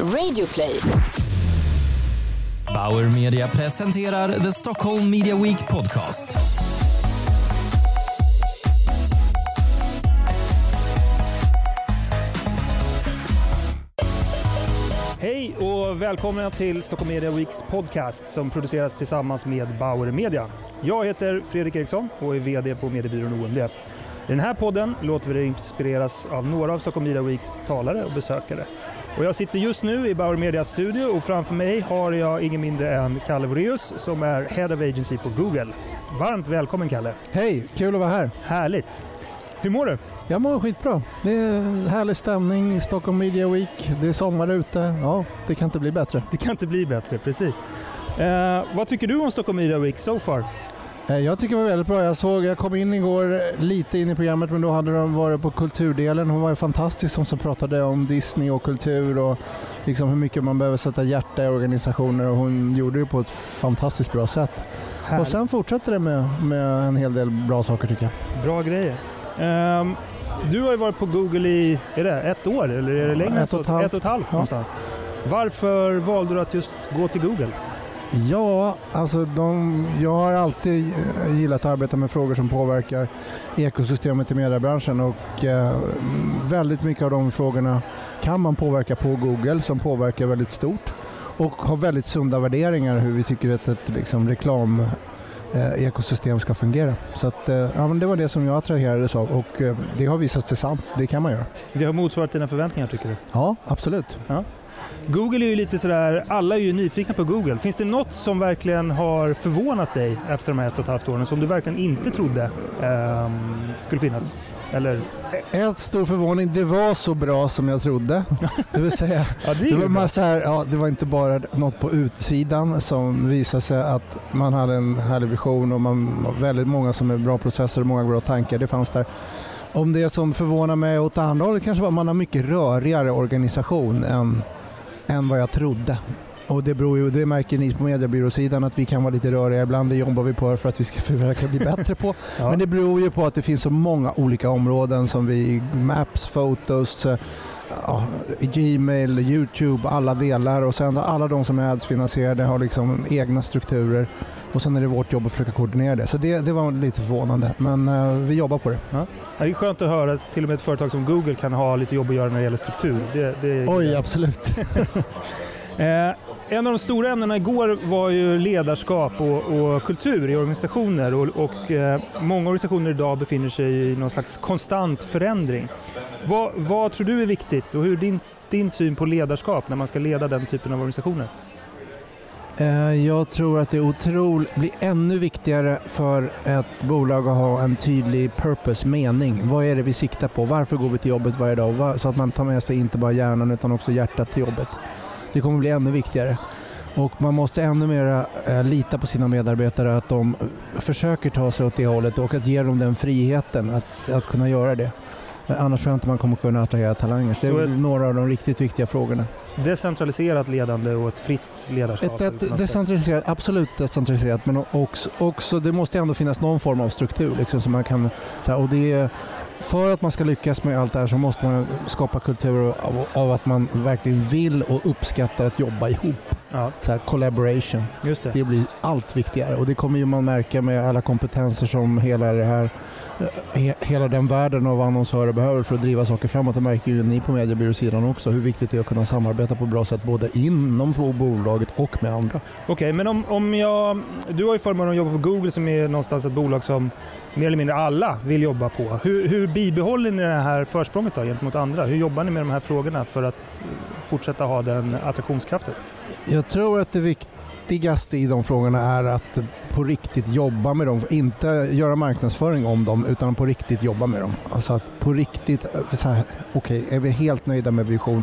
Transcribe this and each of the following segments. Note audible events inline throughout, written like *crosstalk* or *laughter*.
Radioplay. Bauer Media presenterar The Stockholm Media Week Podcast. Hej och välkomna till Stockholm Media Weeks podcast som produceras tillsammans med Bauer Media. Jag heter Fredrik Eriksson och är VD på mediebyrån OMD. I den här podden låter vi dig inspireras av några av Stockholm Media Weeks talare och besökare. Och jag sitter just nu i Bauer Medias studio och framför mig har jag ingen mindre än Kalle Voreus som är Head of Agency på Google. Varmt välkommen Kalle! Hej, kul att vara här. Härligt! Hur mår du? Jag mår skitbra. Det är härlig stämning, Stockholm Media Week, det är sommar ute. Ja, det kan inte bli bättre. Det kan inte bli bättre, precis. Eh, vad tycker du om Stockholm Media Week so far? Eh, Jag tycker det var väldigt bra. Jag såg, jag kom in igår lite in i programmet men då hade de varit på kulturdelen. Hon var ju fantastisk som, som pratade om Disney och kultur och liksom hur mycket man behöver sätta hjärta i organisationer och hon gjorde det på ett fantastiskt bra sätt. Och Härligt. sen fortsätter det med, med en hel del bra saker tycker jag. Bra grejer. Ehm, du har ju varit på Google i är det ett år eller är det längre? än ett och ett halvt. Ett och ett halvt Ja. någonstans. Varför valde du att just gå till Google? Ja, alltså de, jag har alltid eh, gillat att arbeta med frågor som påverkar ekosystemet i mediebranschen och eh, väldigt mycket av de frågorna kan man påverka på Google som påverkar väldigt stort och har väldigt sunda värderingar hur vi tycker att ett liksom, reklam eh, ekosystem ska fungera. Så att, eh, ja, men det var det som jag attraherades av och eh, det har visat sig sant. Det kan man göra. Det har motsvarat dina förväntningar tycker du? Ja, absolut. Google är ju lite sådär, alla är ju nyfikna på Google. Finns det något som verkligen har förvånat dig efter de här ett och ett halvt åren som du verkligen inte trodde ehm, skulle finnas? Eller? Ett stor förvåning, det var så bra som jag trodde. Det vill säga *laughs* Ja, det Det var, massa här, ja, det var inte bara något på utsidan som visade sig att man hade en härlig vision och man var väldigt många som är bra processer och många bra tankar. Det fanns där. Om det som förvånar mig åt andra hållet kanske var att man har mycket rörigare organisation än, än vad jag trodde. Och det, beror ju, det märker ni på mediebyråsidan att vi kan vara lite röriga ibland. Det jobbar vi på för att vi ska *laughs* försöka bli bättre på. *laughs* Ja. Men det beror ju på att det finns så många olika områden som vi, Maps, Photos, eh, ja, Gmail, Youtube, alla delar och sen alla de som är ads-finansierade har liksom egna strukturer och sen är det vårt jobb att försöka koordinera det. Så det, det var lite förvånande men eh, vi jobbar på det. Ja, det är skönt att höra att till och med ett företag som Google kan ha lite jobb att göra när det gäller struktur. Det, det, Oj, absolut. *laughs* *laughs* Eh, en av de stora ämnena igår var ju ledarskap och, och kultur i organisationer. Och, och eh, många organisationer idag befinner sig i någon slags konstant förändring. Vad, vad tror du är viktigt och hur är din, din syn på ledarskap när man ska leda den typen av organisationer? Eh, jag tror att det är otroligt, blir ännu viktigare för ett bolag att ha en tydlig purpose, mening. Vad är det vi siktar på? Varför går vi till jobbet varje dag? Så att man tar med sig inte bara hjärnan utan också hjärtat till jobbet. Det kommer bli ännu viktigare. Och man måste ännu mer eh, lita på sina medarbetare att de försöker ta sig åt det hållet och att ge dem den friheten att, att kunna göra det. Eh, Annars tror jag inte man kommer kunna attrahera talanger. Så det är ett- några av de riktigt viktiga frågorna. Decentraliserat ledande och ett fritt ledarskap? Ett, ett decentraliserat, absolut decentraliserat men också, också det måste ändå finnas någon form av struktur. Liksom, så man kan, så här, och det för att man ska lyckas med allt det här så måste man skapa kultur av, av att man verkligen vill och uppskattar att jobba ihop. Ja, Så här, collaboration. just det. Det blir allt viktigare och det kommer ju man märka med alla kompetenser som hela det här he, hela den världen av annonsörer behöver för att driva saker framåt. Det märker ju ni på mediebyråsidan också hur viktigt det är att kunna samarbeta på ett bra sätt både inom bolaget och med andra. Okej, men om, om jag... Du har ju förmånen att jobba på Google som är någonstans ett bolag som mer eller mindre alla vill jobba på. Hur, hur bibehåller ni det här försprånget då gentemot andra? Hur jobbar ni med de här frågorna för att fortsätta ha den attraktionskraften? Jag tror att det viktigaste i de frågorna är att på riktigt jobba med dem. Inte göra marknadsföring om dem utan på riktigt jobba med dem. Alltså att på riktigt, okej, är vi helt nöjda med vision?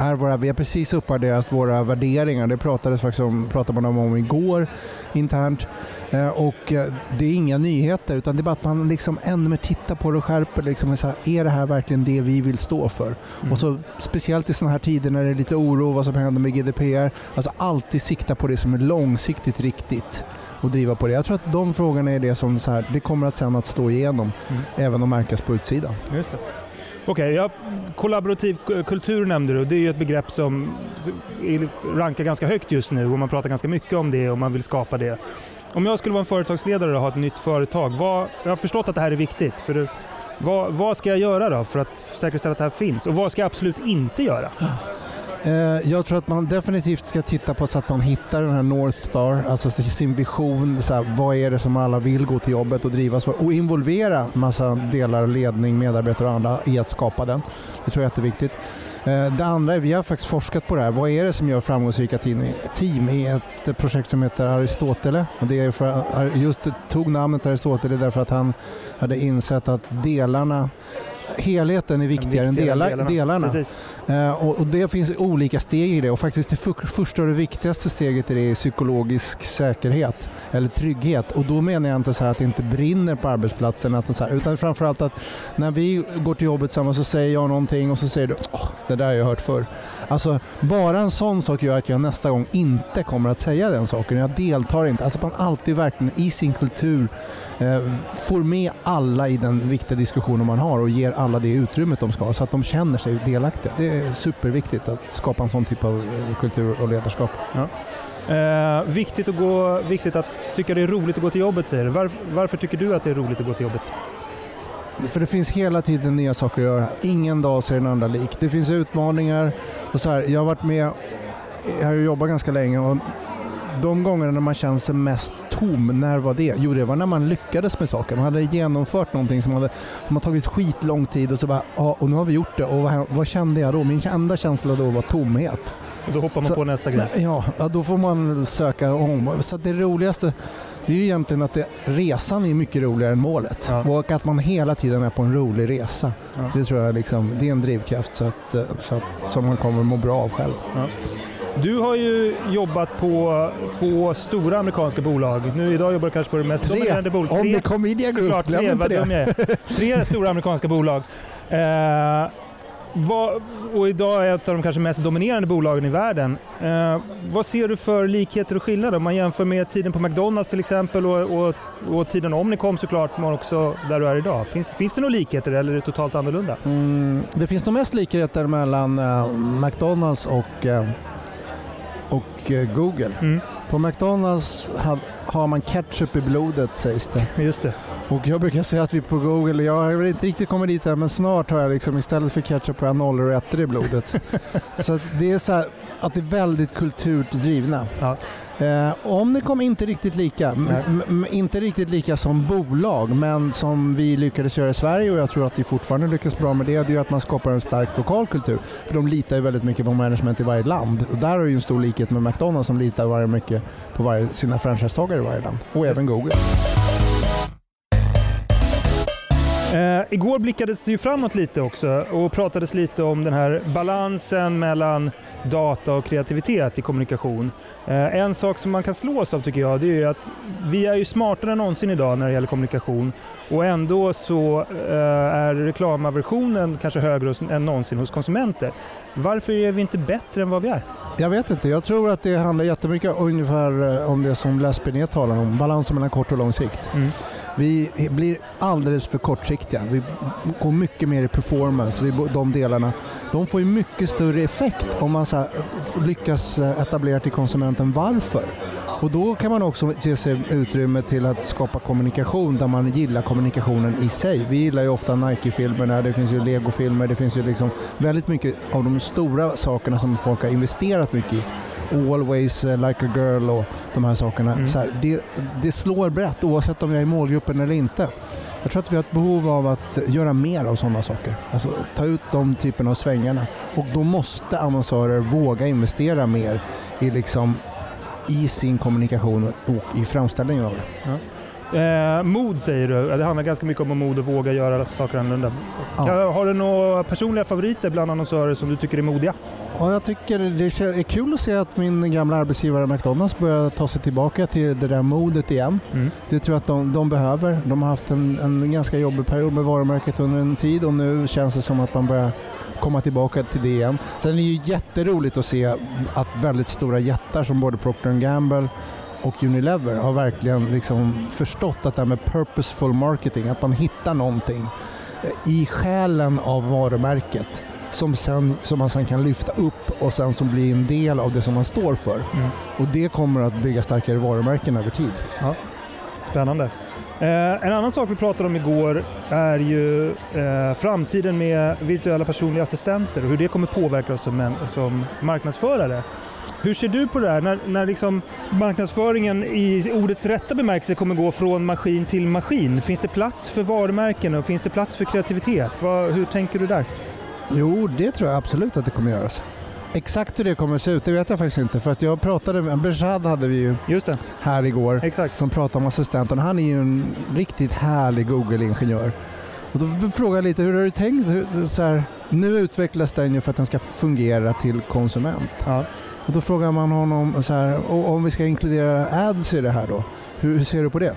Är våra, vi har precis uppvärderat våra värderingar. Det pratades faktiskt om, pratade man om igår internt. Eh, Och eh, det är inga nyheter utan det är bara att man liksom ännu mer tittar på det och skärper. Liksom, så här, är det här verkligen det vi vill stå för? Och så, speciellt i sådana här tider när det är lite oro vad som händer med GDPR. Alltså alltid sikta på det som är långsiktigt riktigt och driva på det. Jag tror att de frågorna är det som så här, det kommer att sen att slå igenom Mm. även och märkas på utsidan. Just det. Okej, ja, kollaborativ kultur nämnde du. Det är ju ett begrepp som rankar ganska högt just nu och man pratar ganska mycket om det och man vill skapa det. Om jag skulle vara en företagsledare och ha ett nytt företag, vad, jag har förstått att det här är viktigt. För det, vad, vad ska jag göra då för att säkerställa att det här finns? Och vad ska jag absolut inte göra? Eh, jag tror att man definitivt ska titta på så att man hittar den här North Star, alltså sin vision. Så här, vad är det som alla vill gå till jobbet och drivas för? Och involvera massa delar, ledning, medarbetare och andra i att skapa den. Det tror jag är jätteviktigt. Eh, det andra är, vi har faktiskt forskat på det här. Vad är det som gör framgångsrika team- i ett projekt som heter Aristotele? Och det är för, just det tog namnet Aristotele därför att han hade insett att delarna Helheten är viktigare, än delar, delarna. Precis. Eh, och, och det finns olika steg i det och faktiskt det för, första och det viktigaste steget i det är psykologisk säkerhet eller trygghet. Och då menar jag inte så här att det inte brinner på arbetsplatsen att så här, utan framförallt att när vi går till jobbet tillsammans så säger jag någonting och så säger du åh, det där har jag hört förr. Alltså bara en sån sak gör att jag nästa gång inte kommer att säga den saken. Jag deltar inte. Alltså man alltid verkligen i sin kultur eh, får med alla i den viktiga diskussionen man har och ger alla det utrymmet de ska ha så att de känner sig delaktiga. Det är superviktigt att skapa en sån typ av eh, kultur och ledarskap. Eh, viktigt, att gå, viktigt att tycka det är roligt att gå till jobbet säger du. Var, varför tycker du att det är roligt att gå till jobbet? För det finns hela tiden nya saker att göra. Ingen dag ser den andra lik. Det finns utmaningar. Och så här, jag har varit med, jag har jobbat ganska länge och de gångerna när man känner sig mest tom, när var det? Jo, det var när man lyckades med saker. Man hade genomfört någonting som hade, som har tagit skitlång tid och så bara, ja, och nu har vi gjort det. Och vad, vad kände jag då? Min enda känsla då var tomhet. Och då hoppar man Så- på nästa grej. Ja, ja, då får man söka om. Så det roligaste det är ju egentligen att det, resan är mycket roligare än målet. Ja. Och att man hela tiden är på en rolig resa. Ja. Det tror jag liksom, det är en drivkraft så att, så att, som man kommer må bra av själv. Du har ju jobbat på två stora amerikanska bolag. Nu idag jobbar du kanske på det mest dominerande bolaget. Om Tre- det kom Media Group, Såklart, glöm tre, inte det. Tre stora amerikanska bolag. Eh, vad, och idag är ett av de kanske mest dominerande bolagen i världen. Eh, vad ser du för likheter och skillnader om man jämför med tiden på McDonalds till exempel och, och, och tiden Omnicom såklart, men också där du är idag? Finns, finns det några likheter eller är det totalt annorlunda? Mm, det finns nog mest likheter mellan eh, McDonalds och, eh, och eh, Google. Mm. På McDonalds har man ketchup i blodet sägs det. Just det. Och jag brukar säga att vi på Google, jag har inte riktigt kommit dit än, men snart har jag liksom istället för ketchup har jag ettor i blodet. *laughs* så det är så här, att det är väldigt kulturdrivna. Ja. Eh, om det kommer inte riktigt lika, inte riktigt lika som bolag, men som vi lyckades göra i Sverige och jag tror att vi fortfarande lyckas bra med det, det är ju att man skapar en stark lokal kultur. För de litar ju väldigt mycket på management i varje land. Och där har ju en stor likhet med McDonalds som litar varje mycket på varje, sina franchisetagare i varje land. Och även Google. Eh, igår blickades det ju framåt lite också och pratades lite om den här balansen mellan data och kreativitet i kommunikation. Eh, en sak som man kan slås av tycker jag, det är att vi är ju smartare än någonsin idag när det gäller kommunikation och ändå så eh, är reklamaversionen kanske högre än någonsin hos konsumenter. Varför är vi inte bättre än vad vi är? Jag vet inte. Jag tror att det handlar jättemycket ungefär eh, om det som Les Binet talar om. Balansen mellan kort och lång sikt. Mm. Vi blir alldeles för kortsiktiga. Vi går mycket mer i performance. Vi, de delarna. De får ju mycket större effekt om man så här, lyckas eh, etablera till konsumenten varför. Och då kan man också ge sig utrymme till att skapa kommunikation där man gillar kommunikationen i sig. Vi gillar ju ofta Nike-filmerna, det finns ju Lego-filmer, det finns ju liksom väldigt mycket av de stora sakerna som folk har investerat mycket i. Always eh, like a girl och de här sakerna. Mm. Så här, det, det slår brett oavsett om jag är i målgruppen eller inte. Jag tror att vi har ett behov av att göra mer av sådana saker. Alltså ta ut de typerna av svängarna. Och då måste annonsörer våga investera mer i, liksom, i sin kommunikation och i framställningen av det. Eh, mod säger du, det handlar ganska mycket om mod och våga göra saker annorlunda. Ja. Har du några personliga favoriter bland annonsörer som du tycker är modiga? Ja, jag tycker det är kul att se att min gamla arbetsgivare McDonalds börjar ta sig tillbaka till det där modet igen. Mm. Det tror jag att de, de behöver. De har haft en, en ganska jobbig period med varumärket under en tid och nu känns det som att man börjar komma tillbaka till det igen. Sen är det ju jätteroligt att se att väldigt stora jättar som både Procter Gamble och Unilever har verkligen liksom förstått att det här med purposeful marketing, att man hittar någonting i själen av varumärket som, sen, som man sen kan lyfta upp och sen som blir en del av det som man står för. Mm. Och det kommer att bygga starkare varumärken över tid. Spännande. Eh, en annan sak vi pratade om igår är ju eh, framtiden med virtuella personliga assistenter och hur det kommer påverka oss som, män- som marknadsförare. Hur ser du på det här när, när liksom marknadsföringen i ordets rätta bemärkelse kommer gå från maskin till maskin? Finns det plats för varumärken och finns det plats för kreativitet? Vad, hur tänker du där? Jo, det tror jag absolut att det kommer göras. Exakt hur det kommer att se ut, det vet jag faktiskt inte. För att jag pratade med, Bershad hade vi ju Just det, här igår. exakt. som pratar om assistenten. Han är ju en riktigt härlig Google-ingenjör. Och då frågade jag lite, hur har du tänkt? Hur- Så här, nu utvecklas den ju för att den ska fungera till konsument. Ja. Och då frågar man honom, så här, om vi ska inkludera ads i det här då, hur, hur ser du på det?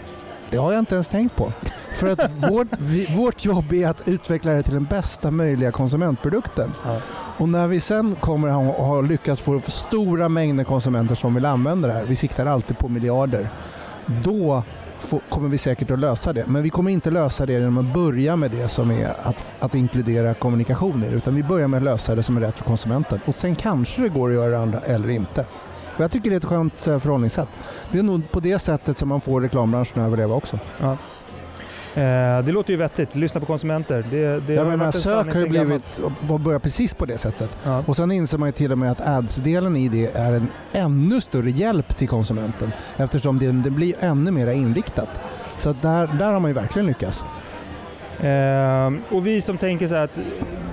Det har jag inte ens tänkt på. För att vårt, vi, vårt jobb är att utveckla det till den bästa möjliga konsumentprodukten. Ja. Och när vi sen kommer att ha, lyckats få stora mängder konsumenter som vill använda det här, vi siktar alltid på miljarder, då kommer vi säkert att lösa det. Men vi kommer inte lösa det genom att börja med det som är att, att inkludera kommunikationer, utan vi börjar med att lösa det som är rätt för konsumenten. Och sen kanske det går att göra det andra eller inte. Och jag tycker det är ett skönt eh, förhållningssätt. Det är nog på det sättet som man får reklambranschen att överleva också. Eh, det låter ju vettigt. Lyssna på konsumenter. Det, det jag menar, sök har ju blivit, och börjar precis på det sättet. Ja. Och sen inser man ju till och med att ads-delen i det är en ännu större hjälp till konsumenten eftersom det, det blir ännu mer inriktat. Så där, där har man ju verkligen lyckats. Eh, och vi som tänker så att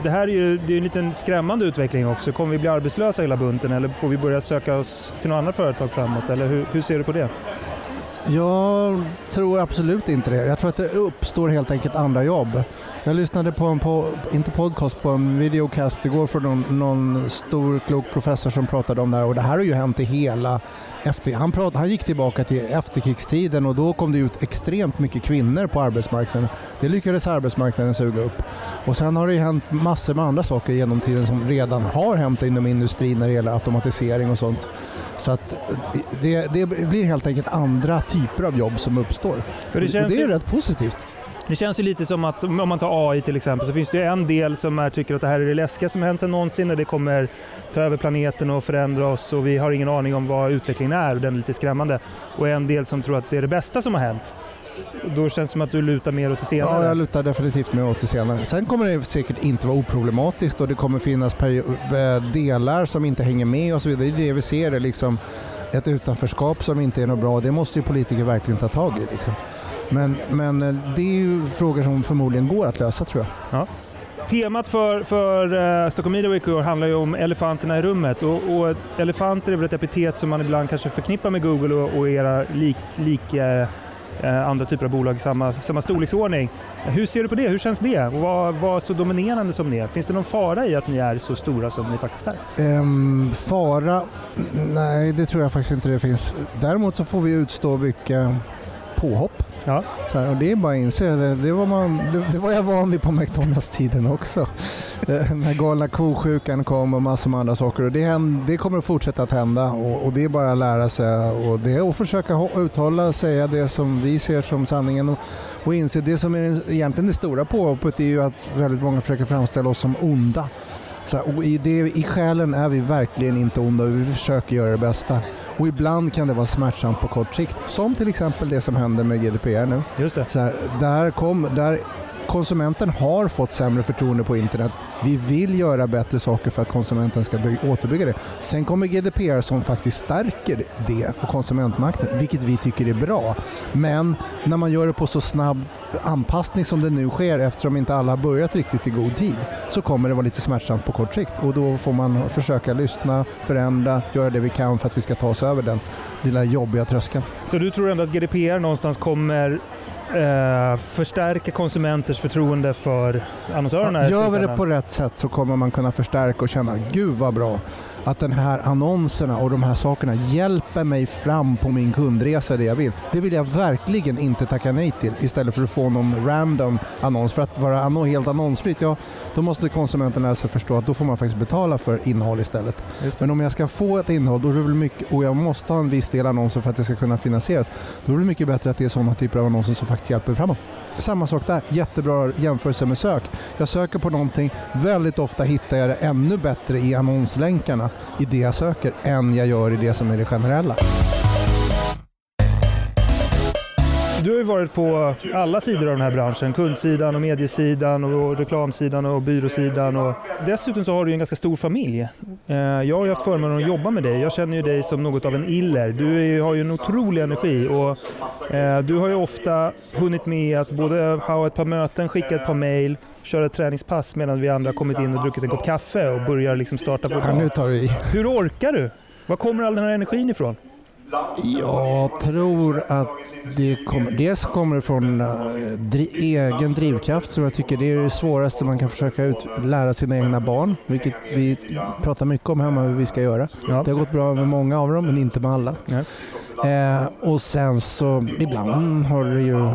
det här är ju det är en liten skrämmande utveckling också. Kommer vi bli arbetslösa hela bunten eller får vi börja söka oss till några andra företag framåt? Eller hur, hur ser du på det? Jag tror absolut inte det. Jag tror att det uppstår helt enkelt andra jobb. Jag lyssnade på en, på, inte podcast, på en videocast igår från någon, någon stor klok professor som pratade om det här och det här har ju hänt i hela efter, han, prat, han gick tillbaka till efterkrigstiden och då kom det ut extremt mycket kvinnor på arbetsmarknaden. Det lyckades arbetsmarknaden suga upp. Och sen har det ju hänt massor med andra saker genom tiden som redan har hänt inom industrin när det gäller automatisering och sånt. Så att det, det blir helt enkelt andra typer av jobb som uppstår. För det och känns det är ju- rätt positivt. Det känns ju lite som att om man tar AI till exempel så finns det ju en del som är, tycker att det här är det läskigaste som hänt sedan någonsin och det kommer ta över planeten och förändra oss och vi har ingen aning om vad utvecklingen är och den är lite skrämmande. Och en del som tror att det är det bästa som har hänt. Då känns det som att du lutar mer åt det senare. Ja, jag lutar definitivt mer åt det senare. Sen kommer det säkert inte vara oproblematiskt och det kommer finnas eh, delar som inte hänger med och så vidare. Det är det vi ser, Det liksom ett utanförskap som inte är något bra. Det måste ju politiker verkligen ta tag i. Liksom. Men, men eh, det är ju frågor som förmodligen går att lösa tror jag. Temat för, för uh, Stockholm Media Week i år handlar ju om elefanterna i rummet. Och, och elefanter är väl ett epitet som man ibland kanske förknippar med Google och, och era lik, lik uh, Eh, andra typer av bolag i samma, samma storleksordning. Hur ser du på det? Hur känns det? Och vad, vad så dominerande som ni är? Finns det någon fara i att ni är så stora som ni faktiskt är? Um, fara? Nej, det tror jag faktiskt inte det finns. Däremot så får vi utstå mycket påhopp. Ja. Så här, och det är bara att inse, det, det, var man, det, det var jag van vid på McDonalds-tiden också. *laughs* Eh, När galna kosjukan kom och massor med andra saker. Och det, händer, det kommer att fortsätta att hända och, och det är bara att lära sig och det är att försöka hå- uthålla, säga det som vi ser som sanningen och, och inse det som är egentligen det stora påhoppet är ju att väldigt många försöker framställa oss som onda. Så här, och i, det, I själen är vi verkligen inte onda och vi försöker göra det bästa. Och ibland kan det vara smärtsamt på kort sikt. Som till exempel det som händer med GDPR nu. Just det. Så här, där, kom, där konsumenten har fått sämre förtroende på internet. Vi vill göra bättre saker för att konsumenten ska by- återbygga det. Sen kommer GDPR som faktiskt stärker det på konsumentmarknaden, vilket vi tycker är bra. Men när man gör det på så snabb anpassning som det nu sker eftersom inte alla har börjat riktigt i god tid så kommer det vara lite smärtsamt på kort sikt och då får man försöka lyssna, förändra, göra det vi kan för att vi ska ta oss över den lilla jobbiga tröskeln. Så du tror ändå att GDPR någonstans kommer eh, förstärka konsumenters förtroende för annonsörerna? i Gör vi det på rätt sätt så kommer man kunna förstärka och känna gud vad bra att den här annonserna och de här sakerna hjälper mig fram på min kundresa det jag vill. Det vill jag verkligen inte tacka nej till istället för att få någon random annons. För att vara anno- helt annonsfritt, ja då måste konsumenten lära sig förstå att då får man faktiskt betala för innehåll istället. Men om jag ska få ett innehåll då är det väl mycket, och jag måste ha en viss del annonser för att det ska kunna finansieras, då är det mycket bättre att det är sådana typer av annonser som faktiskt hjälper framåt samma sak där, jättebra jämförelse med sök. Jag söker på någonting, väldigt ofta hittar jag det ännu bättre i annonslänkarna i det jag söker än jag gör i det som är det generella. Varit på alla sidor av den här branschen. Kundsidan, och mediesidan, och reklamsidan och byråsidan. Och dessutom så har du en ganska stor familj. Eh, jag har ju haft förmånen att jobba med dig. Jag känner ju dig som något av en iller. Du har ju en otrolig energi och eh, du har ju ofta hunnit med att både ha ett par möten, skicka ett par mail, köra ett träningspass medan vi andra kommit in och druckit en kopp kaffe och börjar liksom starta vår Ja, nu tar i. Hur orkar du? Var kommer all den här energin ifrån? Jag tror att det kommer, dels kommer det från uh, dri, egen drivkraft som jag tycker det är det svåraste man kan försöka ut, lära sina egna barn. Vilket vi pratar mycket om hemma hur vi ska göra. Ja. Det har gått bra med många av dem men inte med alla. Ja. Eh, och sen så ibland har det ju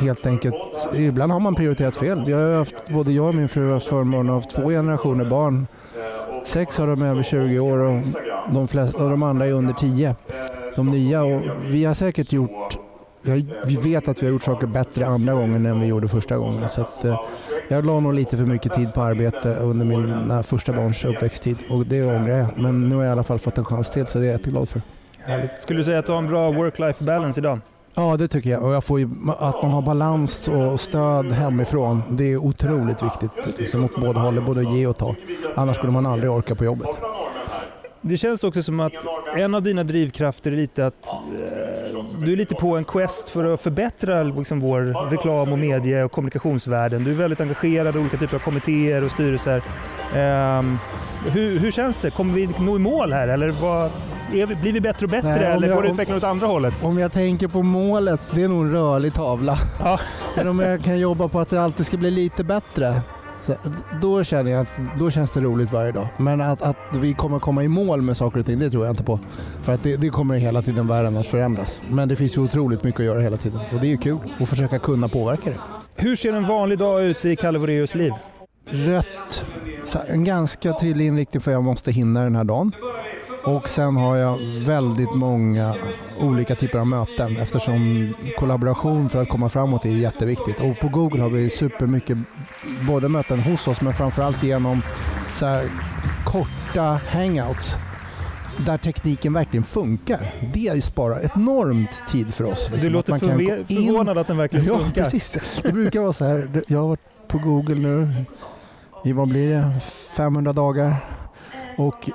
helt enkelt, ibland har man prioriterat fel. Jag har haft, både jag och min fru har haft förmånen av två generationer barn. Sex av dem är över 20 år och de, flesta, och de andra är under 10 de nya. Och vi har säkert gjort, vi vet att vi har gjort saker bättre andra gången än vi gjorde första gången. Så att, eh, jag la nog lite för mycket tid på arbete under mina första barns uppväxttid och det ångrar jag. Men nu har jag i alla fall fått en chans till så det är jag jätteglad för. Skulle du säga att du har en bra work-life balance idag? Ja, det tycker jag. Och jag får ju, att man har balans och stöd hemifrån, det är otroligt viktigt. Liksom åt båda hållen, både ge och ta. Annars skulle man aldrig orka på jobbet. Det känns också som att en av dina drivkrafter är lite att eh, du är lite på en quest för att förbättra liksom, vår reklam och medie och kommunikationsvärlden. Du är väldigt engagerad i olika typer av kommittéer och styrelser. Eh, hur, hur, känns det? Kommer vi nå i mål här eller vad, vi, blir vi bättre och bättre Nej, eller går det utvecklla åt andra hållet? Om jag tänker på målet, det är nog en rörlig tavla. Ja. *laughs* Men om jag kan jobba på att det alltid ska bli lite bättre då känner jag att då känns det roligt varje dag. Men att, att vi kommer komma i mål med saker och ting, det tror jag inte på. För att det, det kommer hela tiden världen att förändras. Men det finns ju otroligt mycket att göra hela tiden och det är ju kul att försöka kunna påverka det. Hur ser en vanlig dag ut i Kalle Voreus liv? Rött. en ganska tydlig inriktning för jag måste hinna den här dagen. Och sen har jag väldigt många olika typer av möten eftersom kollaboration för att komma framåt är jätteviktigt. Och på Google har vi supermycket både möten hos oss men framförallt genom så här, korta hangouts där tekniken verkligen funkar. Det sparar enormt tid för oss. Liksom. Du låter att man förve- in... förvånad att den verkligen ja, funkar. Precis. Det brukar vara så här, jag har varit på Google nu i vad blir det, 500 dagar och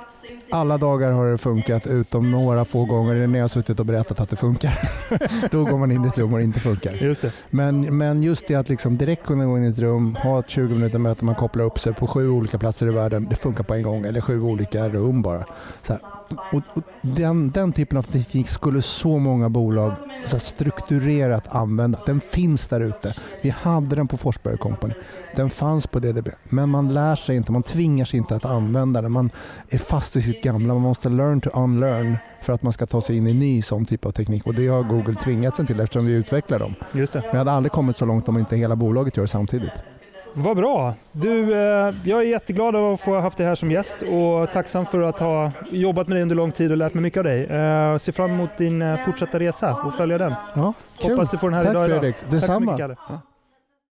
alla dagar har det funkat utom några få gånger när jag har suttit och berättat att det funkar. *laughs* Då går man in i ett rum och det inte funkar. Just det. Men, men just det att liksom direkt kunna gå in i ett rum, ha ett 20 minuter möte, man kopplar upp sig på sju olika platser i världen. Det funkar på en gång, eller sju olika rum bara. Så här, och, och den, den, typen av teknik skulle så många bolag så strukturerat använda. Den finns där ute. Vi hade den på Forsberg Company. Den fanns på DDB. Men man lär sig inte, man tvingar sig inte att använda den. Man är fast i sitt gamla. Man måste learn to unlearn för att man ska ta sig in i ny sån typ av teknik. Och det har Google tvingat sig till eftersom vi utvecklar dem. Just det. Jag hade aldrig kommit så långt om inte hela bolaget gör det samtidigt. Vad bra! Du, eh, jag är jätteglad att få ha haft dig här som gäst och tacksam för att ha jobbat med dig under lång tid och lärt mig mycket av dig. Eh, ser fram emot din eh, fortsatta resa och följa den. Ja. Hoppas du får den här Tack idag. Fredrik, detsamma. Tack så mycket,